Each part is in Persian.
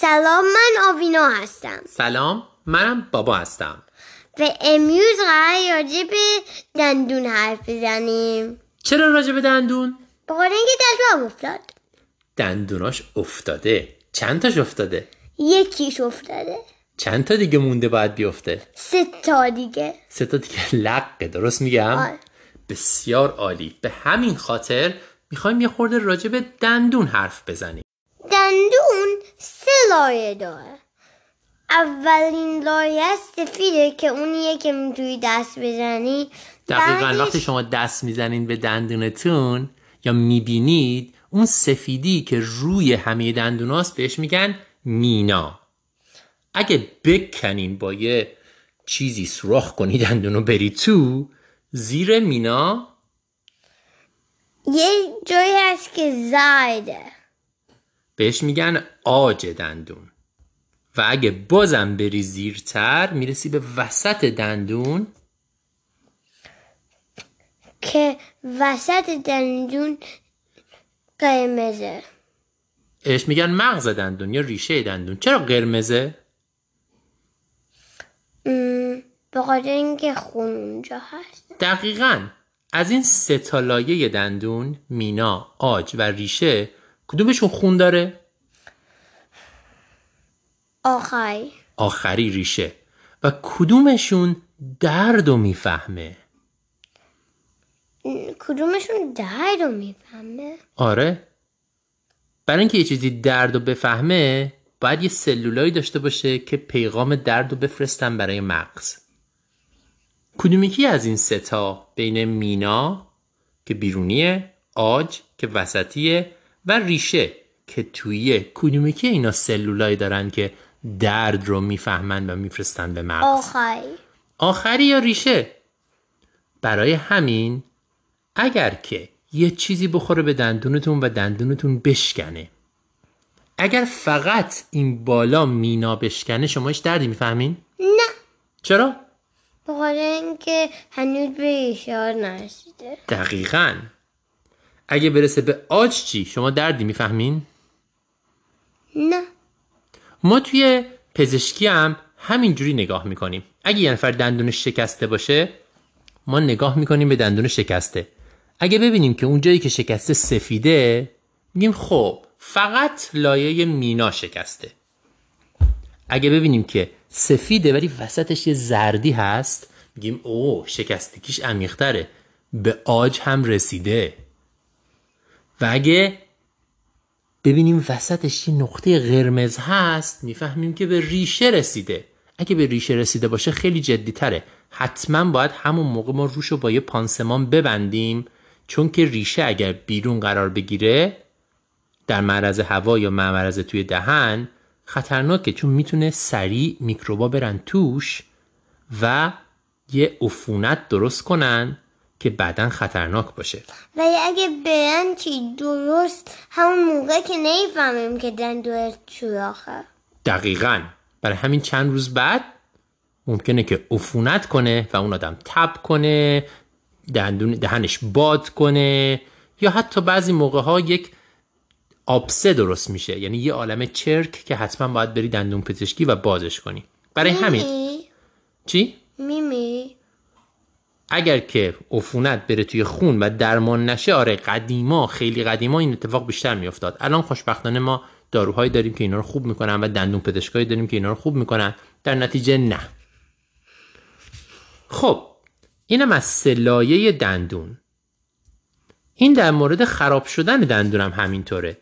سلام من آوینا هستم سلام منم بابا هستم و امروز قرار راجع به دندون حرف بزنیم چرا راجع به دندون؟ بخاطر اینکه دستم افتاد دندوناش افتاده چند تاش افتاده؟ یکیش افتاده چند تا دیگه مونده باید بیفته؟ سه تا دیگه سه تا دیگه لقه درست میگم؟ آره. بسیار عالی به همین خاطر می‌خوایم یه خورده راجع به دندون حرف بزنیم لایه داره. اولین لایه سفیده که اونیه که می‌تونی دست بزنی. دقیقا بعدش- وقتی شما دست می‌زنین به دندونتون یا می‌بینید اون سفیدی که روی همه دندوناست بهش میگن مینا. اگه بکنین با یه چیزی سوراخ کنی دندونو بری تو زیر مینا. یه جایی هست که زایده. بهش میگن آج دندون. و اگه بازم بری زیرتر می‌رسی به وسط دندون. که وسط دندون قرمزه. بهش میگن مغز دندون یا ریشه دندون. چرا قرمزه؟ به خاطر اینکه خون اونجا هست. دقیقا. از این سه تا لایه دندون مینا آج و ریشه کدومشون خون داره؟ آخری آخری ریشه. و کدومشون درد و می‌فهمه؟ کدومشون درد رو می‌فهمه؟ آره. برای اینکه یه چیزی درد و بفهمه باید یه سلولایی داشته باشه که پیغام درد رو بفرستن برای مغز. کدوم یکی از این سه تا بین مینا که بیرونیه آج که وسطیه و ریشه که توییه کدوم یکی اینا سلولایی دارن که درد رو می‌فهمن و میفرستن به مغز. آخری آخری یا ریشه؟ برای همین اگر که یه چیزی بخوره به دندونتون و دندونتون بشکنه. اگر فقط این بالا مینا بشکنه شما هیچ دردی می‌فهمین؟ نه. چرا؟ به خاطر اینکه هنوز به اشار نرسیده. دقیقا. اگه برسه به آج چی؟ شما دردی می‌فهمین؟ نه. ما توی پزشکی هم همینجوری نگاه می‌کنیم. اگه یه نفر دندونش شکسته باشه ما نگاه می‌کنیم به دندون شکسته. اگه ببینیم که اون جایی که شکسته سفیده میگیم خب فقط لایه مینا شکسته. اگه ببینیم که سفیده ولی وسطش یه زردی هست میگیم او شکستگیش عمیقتره. به آج هم رسیده. و اگه ببینیم وسطش یه نقطه قرمز هست می‌فهمیم که به ریشه رسیده. اگه به ریشه رسیده باشه خیلی جدی تره حتما باید همون موقع ما روش رو با یه پانسمان ببندیم چون که ریشه اگر بیرون قرار بگیره در معرض هوا یا معرض توی دهن خطرناکه چون می‌تونه سریع میکروبا برن توش و یه عفونت درست کنن. که بعدا خطرناک باشه. ولی اگه برن چی؟ درست. همون موقع که نمی‌فهمیم که دندون سوراخه دقیقا. برای همین چند روز بعد ممکنه که عفونت کنه و اون آدم تب کنه دندون دهنش باد کنه یا حتی بعضی موقع ها یک آبسه درست میشه. یعنی یه عالم چرک که حتما باید بری دندون پزشکی و بازش کنی. برای همین. چی؟ میمی. اگر که عفونت بره توی خون و درمان نشه آره قدیما خیلی قدیما این اتفاق بیشتر میافتاد. الان خوشبختانه ما داروهایی داریم که اینا رو خوب می‌کنن و دندون پزشکایی داریم که اینا رو خوب می‌کنن. در نتیجه نه. خب اینم از سلایه دندون. این در مورد خراب شدن دندونم همینطوره.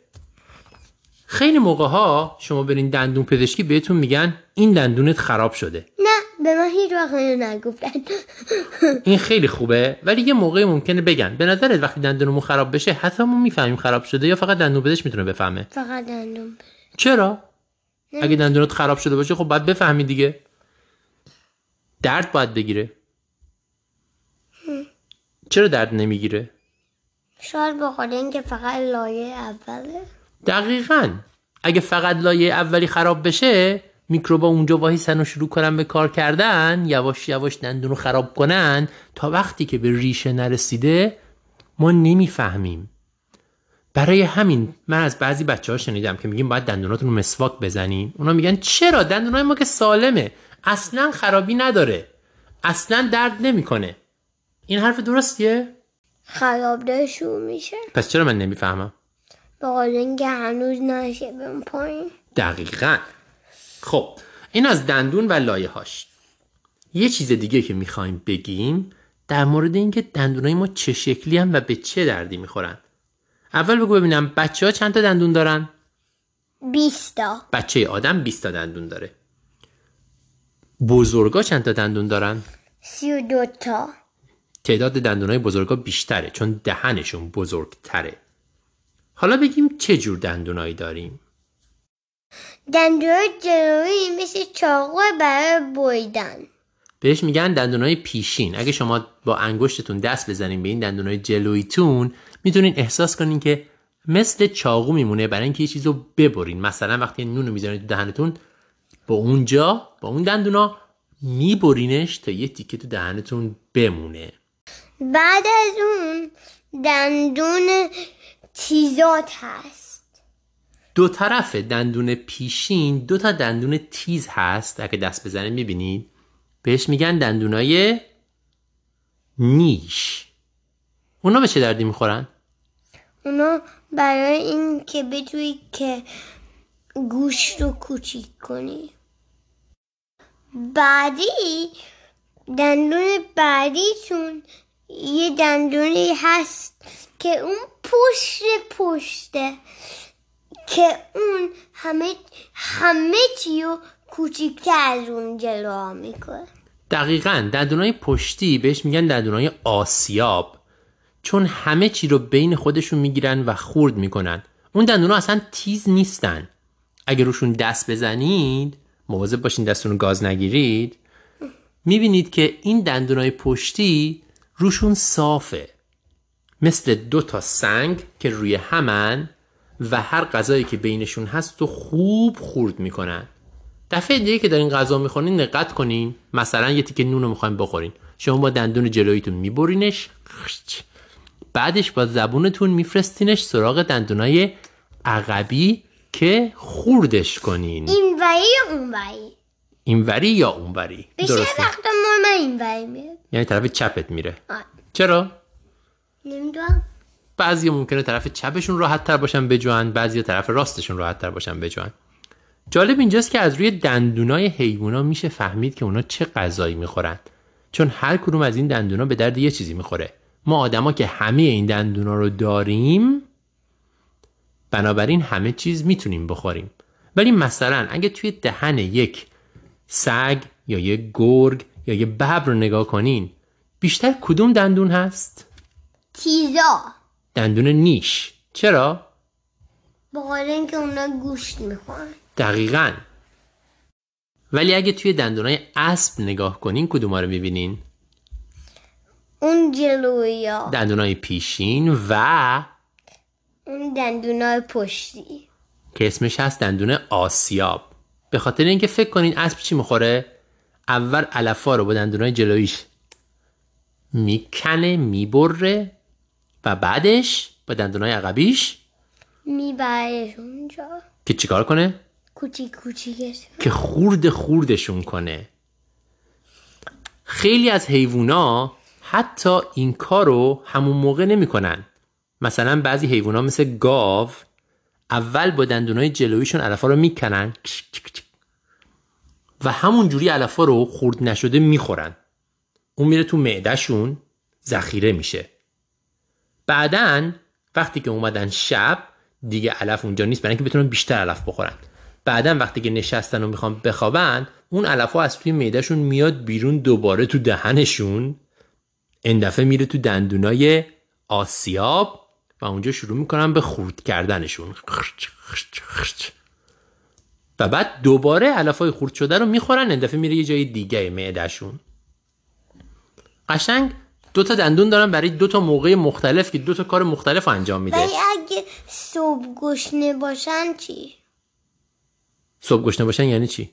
خیلی موقع ها شما برین دندون پزشکی بهتون میگن این دندونت خراب شده. نه به من هیچ وقت نگفتن. این خیلی خوبه ولی یه موقعی ممکنه بگن. به نظرت وقتی دندونمون خراب بشه حتی ما می‌فهمیم خراب شده یا فقط دندون پزشک می‌تونه بفهمه؟ فقط دندون چرا؟ اگه دندونت خراب شده باشه خب باید بفهمی دیگه. درد باید بگیره. چرا درد نمی‌گیره؟ شاید خاطر اینکه فقط لایه اوله. دقیقا. اگه فقط لایه اولی خراب بشه میکروبا اونجا واهیسن و شروع کنن به کار کردن یواش یواش دندون رو خراب کنن تا وقتی که به ریشه نرسیده ما نمی‌فهمیم. برای همین من از بعضی بچه ها شنیدم که میگیم باید دندوناتون رو مسواک بزنین اونا میگن چرا؟ دندونای ما که سالمه. اصلا خرابی نداره. اصلا درد نمی‌کنه. این حرف درستیه؟ خراب شروع میشه. پس چرا من نمی‌فهمم؟ به قول اینکه هنوز نشه پایین. دقیقا. خب این از دندون و لایه هاش یه چیز دیگه که می‌خوایم بگیم در مورد اینکه دندونای ما چه شکلی هم و به چه دردی می‌خورن. اول بگو ببینم بچه ها چند تا دندون دارن؟ بیستا بچه آدم 20 تا دندون داره. بزرگا چند تا دندون دارن؟ سی و دوتا تعداد دندونای بزرگا بیشتره چون دهنشون بزرگتره. حالا بگیم چه جور دندونایی داریم؟ دندون جلویی مثل چاقو برای بریدن. بهش میگن دندونای پیشین. اگه شما با انگشتتون دست بزنین به این دندونای جلویتون می‌تونین احساس کنین که مثل چاقو میمونه برای اینکه یه چیزو ببرین. مثلا وقتی نونو می‌ذارین تو دهنتون با اونجا با اون دندونا میبرینش تا یه تیکه تو دهنتون بمونه. بعد از اون دندون تیزات هست. دو طرف دندون پیشین دو تا دندون تیز هست. اگه دست بزنه می‌بینید بهش میگن دندونای نیش. اونا به چه دردی می‌خورن؟ اونا برای این که بتونی که گوشت رو کوچیک کنی. بعدی دندون بعدیتون یه دندونی هست که اون پشت پشته که اون همه همه چی رو کوچیکتر از اون جلو می‌کنه. دقیقا دندونای پشتی بهش میگن دندونای آسیاب. چون همه چی رو بین خودشون می‌گیرن و خورد می‌کنن. اون دندونا اصلا تیز نیستن. اگه روشون دست بزنید مواظب باشین دستون رو گاز نگیرید می‌بینید که این دندونای پشتی روشون صافه. مثل دو تا سنگ که روی همن و هر غذایی که بینشون هست رو خوب خورد می‌کنن. دفعه دیگه که دارین غذا می‌خورین دقت کنین. مثلا یه تیکه نون رو می‌خواین بخورین. شما با دندون جلویتون میبرینش. بعدش با زبونتون میفرستینش سراغ دندونای عقبی که خوردش کنین. این وری یا اون وری اینوری یا اونوری؟ بیشتر وقتا این وری میاد یعنی طرف چپت میره. آه. چرا؟ نمی‌دونم. بعضی ممکنه طرف چپشون راحت تر باشن بجوان بعضی طرف راستشون راحت تر باشن بجوان. جالب اینجاست که از روی دندونای حیوونا میشه فهمید که اونا چه غذایی می‌خورن. چون هر کدوم از این دندونا به درد یه چیزی می‌خوره. ما آدما که همه این دندونا رو داریم بنابراین همه چیز می‌تونیم بخوریم. ولی مثلا اگه توی دهن یک سگ یا یک گرگ یا یه ببر رو نگاه کنین بیشتر کدوم دندون هست؟ تیزا. دندون نیش. چرا؟ به قول اینکه اونا گوشت می‌خورن. دقیقا. ولی اگه توی دندونای اسب نگاه کنین کدوم رو می‌بینین؟ اون جلوی ها. دندونای پیشین و اون دندونای پشتی. که اسمش هست دندون آسیاب. به خاطر اینکه فکر کنین اسب چی می‌خوره؟ اول علفا رو با دندونای جلویش می‌کنه می‌بره و بعدش با دندونای عقبیش میبرش اونجا. که چیکار کنه؟ کوچیک کوچیکش. که خورد خوردشون کنه. خیلی از حیوونا حتی این کار رو همون موقع نمی‌کنن. مثلا بعضی حیوونا مثل گاو اول با دندونای جلویشون علفا رو می‌کنن. و همون جوری علفا رو خورد نشده می‌خورن. اون میره تو معدهشون ذخیره میشه. بعدا وقتی که اومدن شب دیگه علف اونجا نیست برای اینکه بتونن بیشتر علف بخورن. بعدا وقتی که نشستن و می‌خوان بخوابن اون علف ها از توی معدهشون میاد بیرون دوباره تو دهنشون. این دفعه میره تو دندونای آسیاب و اونجا شروع می‌کنن به خورد کردنشون. و بعد دوباره علف های خورد شده رو می‌خورن. این دفعه میره یه جای دیگه معدهشون. قشنگ دو تا دندون دارن برای دو تا موقع مختلف که دو تا کار مختلف انجام میده. ولی اگه صبح گشنه باشن چی؟ صبح گشنه باشن یعنی چی؟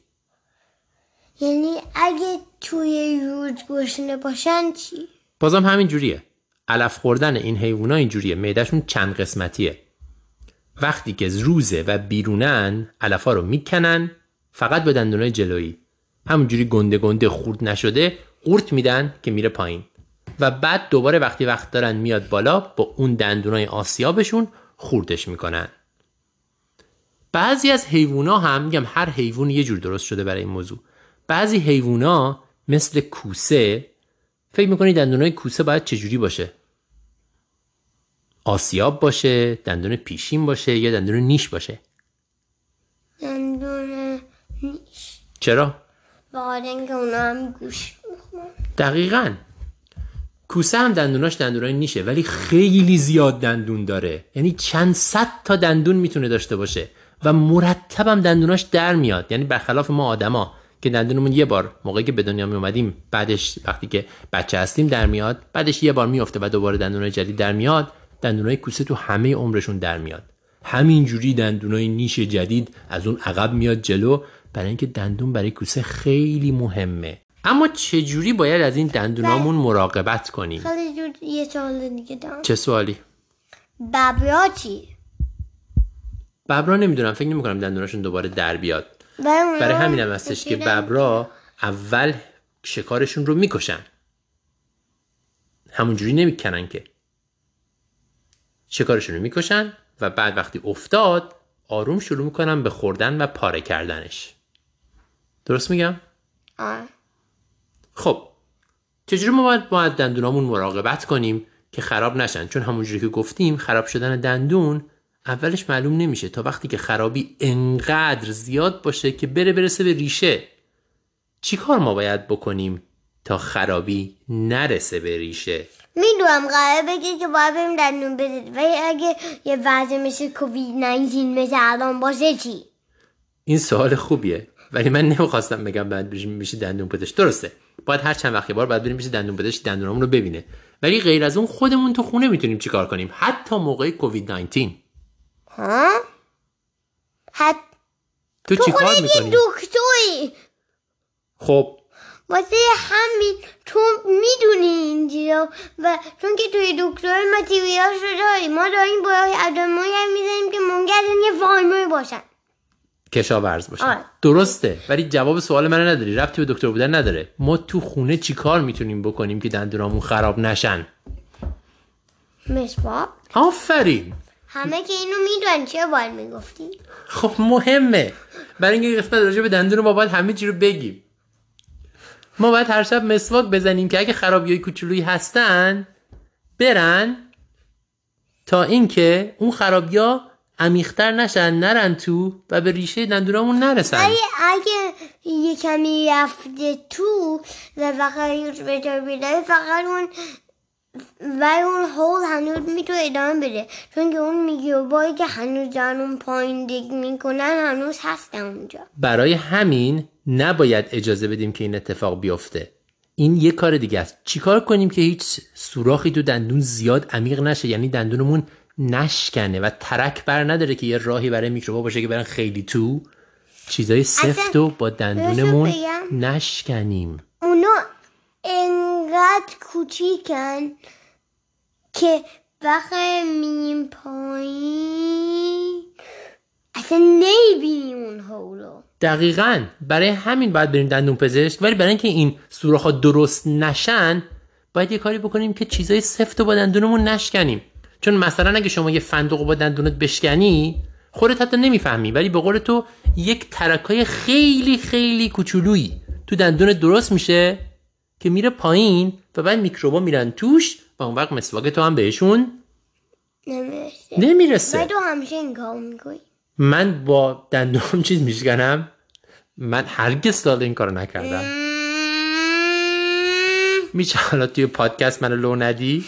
یعنی اگه توی روز گشنه باشن چی؟ بازم همین جوریه. علف خوردن این حیوونا این جوریه. معدهشون چند قسمتیه. وقتی که روزه و بیرونن علفا رو می‌کنن فقط به دندونای جلویی. همونجوری گنده گنده خورد نشده قورت میدن که میره پایین. و بعد دوباره وقتی وقت دارن میاد بالا با اون دندونای آسیابشون خوردش می‌کنن. بعضی از حیوونا هم میگم هر حیوان یه جور درست شده برای این موضوع. بعضی حیوونا مثل کوسه فکر می‌کنی دندونای کوسه باید چجوری باشه؟ آسیاب باشه دندون پیشین باشه یا دندون نیش باشه؟ دندون نیش. چرا؟ اینکه اونا هم گوش می‌خورن. دقیقا. کوسه هم دندوناش دندونای نیشه ولی خیلی زیاد دندون داره. یعنی چند صد تا دندون می‌تونه داشته باشه و مرتب هم دندوناش در میاد. یعنی برخلاف ما آدما که دندونمون یه بار موقعی که به دنیا می اومدیم بعدش وقتی که بچه هستیم در میاد بعدش یه بار میفته و دوباره دندونای جدید در میاد دندونای کوسه تو همه عمرشون در میاد. همینجوری دندونای نیش جدید از اون عقب میاد جلو. برای اینکه دندون برای کوسه خیلی مهمه. اما چجوری باید از این دندونامون مراقبت کنیم خیلی جور یه سوال دیگه دارم چه سوالی ببرا چی؟ ببرا نمی‌دونم فکر نمی‌کنم دندوناشون دوباره در بیاد برای, همین هم هستش که. ببرا اول شکارشون رو می‌کشن همونجوری نمی‌کنن که شکارشون رو می‌کشن و بعد وقتی افتاد آروم شروع می‌کنن به خوردن و پاره کردنش درست میگم؟ آه. خب چجوری ما باید با دندونامون مراقبت کنیم که خراب نشن؟ چون همونجوری که گفتیم خراب شدن دندون اولش معلوم نمیشه تا وقتی که خرابی انقدر زیاد باشه که بره برسه به ریشه. چی کار ما باید بکنیم تا خرابی نرسه به ریشه؟ می‌دونم قرار بگه که باید بریم دندون بدید. ولی اگه یه وضع مثل کووید 19 مثل الان باشه چی؟ این سوال خوبیه ولی من نمی‌خواستم بگم بعد میشه دندون پزشک درسته. باید هر چند وقت یه بار باید بریم میشه دندون پزشک دندونامون رو ببینه. ولی غیر از اون خودمون تو خونه می‌تونیم چیکار کنیم؟ حتی موقع کووید 19 ها؟ حت تو تو چیکار می‌کنی؟ دکتری. خب. واسه همین تو می‌دونی اینجا و چون که توی دکتر متریاش رو داری ما داریم با آدمایی هم می‌زنیم که ممکن یه فارمر باشن. کشاورز باشن آره. درسته. ولی جواب سوال من نداری. ربطی به دکتر بودن نداره. ما تو خونه چیکار می‌تونیم بکنیم که دندونامون خراب نشن؟ مسواک آفرین. همه که اینو می‌دونن چه باید می‌گفتی؟ خب مهمه. برای اینکه قسمت راجع به دندون ما باید همه چی رو بگیم. ما باید هر شب مسواک بزنیم که اگه خرابی های کوچولویی هستن برن تا اینکه اون خرابی ها عمیقتر نشن نرن تو و به ریشه دندونامون نرسن. ولی اگه یه کمی رفته تو و فقط بهتر بیداره فقط اون ولی اون هول هنوز می‌تونه ادامه بده. چون که اون میگروبایی که هنوز دارن اون پایین دیگ می‌کنن هنوز هستن اونجا. برای همین نباید اجازه بدیم که این اتفاق بیفته. این یه کار دیگه است. چیکار کنیم که هیچ سوراخی تو دندون زیاد عمیق نشه؟ یعنی دندونمون نشکنه و ترک بر نداره که یه راهی برای میکروبا باشه که برن خیلی تو. چیزای سفت و با دندونمون؟ نشکنیم. اونا انقدر کوچیکن که وقتی میریم پایین اصلا نمی‌بینیم اون هولو دقیقا. برای همین باید بریم دندون پزشک. ولی برای اینکه این سوراخ ها درست نشن باید یه کاری بکنیم که چیزای سفت رو با دندونمون نشکنیم. چون مثلا اگه شما یه فندق با دندونت بشکنی خودت حتی نمی‌فهمی ولی به قول تو یک ترکای خیلی خیلی کوچولویی تو دندون درست میشه که میره پایین و بعد میکروبا میرن توش و اون وقت مسواک تو هم بهشون نمی‌رسه. نمی‌رسه. تو همیشه این کار می‌کنی. من با دندونم چیز میشکنم. من هرگز سال این کارو نکردم. میشه حالا توی پادکست منو لو ندی؟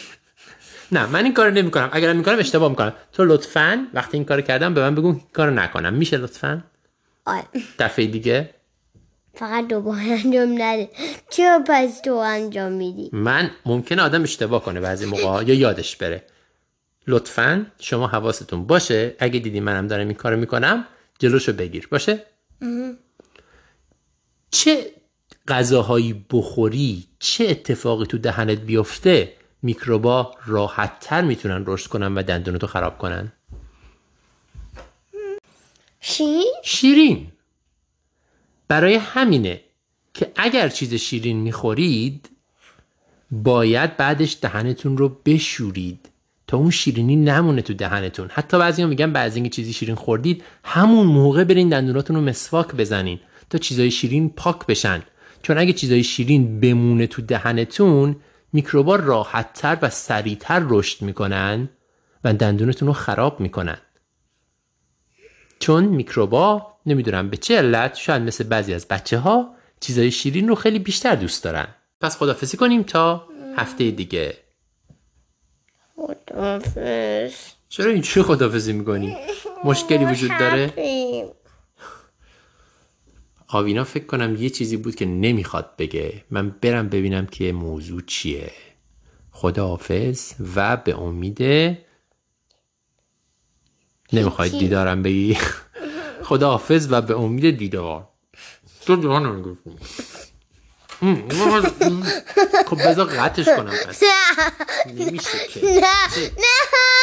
نه من این کارو نمی‌کنم. اگر می‌کنم اشتباه می‌کنم. تو لطفا وقتی این کارو کردم به من بگو این کارو نکنم. میشه لطفا؟ آره. دفعه دیگه؟ فقط دوباره انجام نده. چرا پس تو انجام میدی؟ من ممکنه آدم اشتباه کنه بعضی موقع یا یادش بره. لطفا شما حواستون باشه. اگه دیدی منم دارم این کارو می‌کنم جلوشو بگیر. باشه؟ چه غذاهایی بخوری چه اتفاقی تو دهنت بیفته میکروبا راحت تر می‌تونن رشد کنن و دندونتو خراب کنن. شیرین؟ شیرین. برای همینه که اگر چیز شیرین می‌خورید باید بعدش دهنتون رو بشورید تا اون شیرینی نمونه تو دهنتون. حتی بعضی میگن بعد از اینکه چیزی شیرین خوردید همون موقع برین دندوناتون رو مسواک بزنین تا چیزای شیرین پاک بشن. چون اگه چیزای شیرین بمونه تو دهنتون میکروبا راحتتر و سریعتر رشد می‌کنن و دندونتون رو خراب می‌کنن. چون میکروبا نمی‌دونم به چه علت شاید مثل بعضی از بچه ها چیزای شیرین رو خیلی بیشتر دوست دارن. پس خدافزی کنیم تا هفته دیگه. خدافز چرا اینجوری خدافزی می‌کنی؟ مشکلی وجود داره؟ آوینا فکر کنم یه چیزی بود که نمی‌خواد بگه. من برم ببینم که موضوع چیه. خداحافظ و به امید نمی‌خواید دیدارم بگی. خداحافظ و به امید دیدار. تو نمی‌گفتی خب بذار قطعش کنم پس. نمیشه که. نه. نه.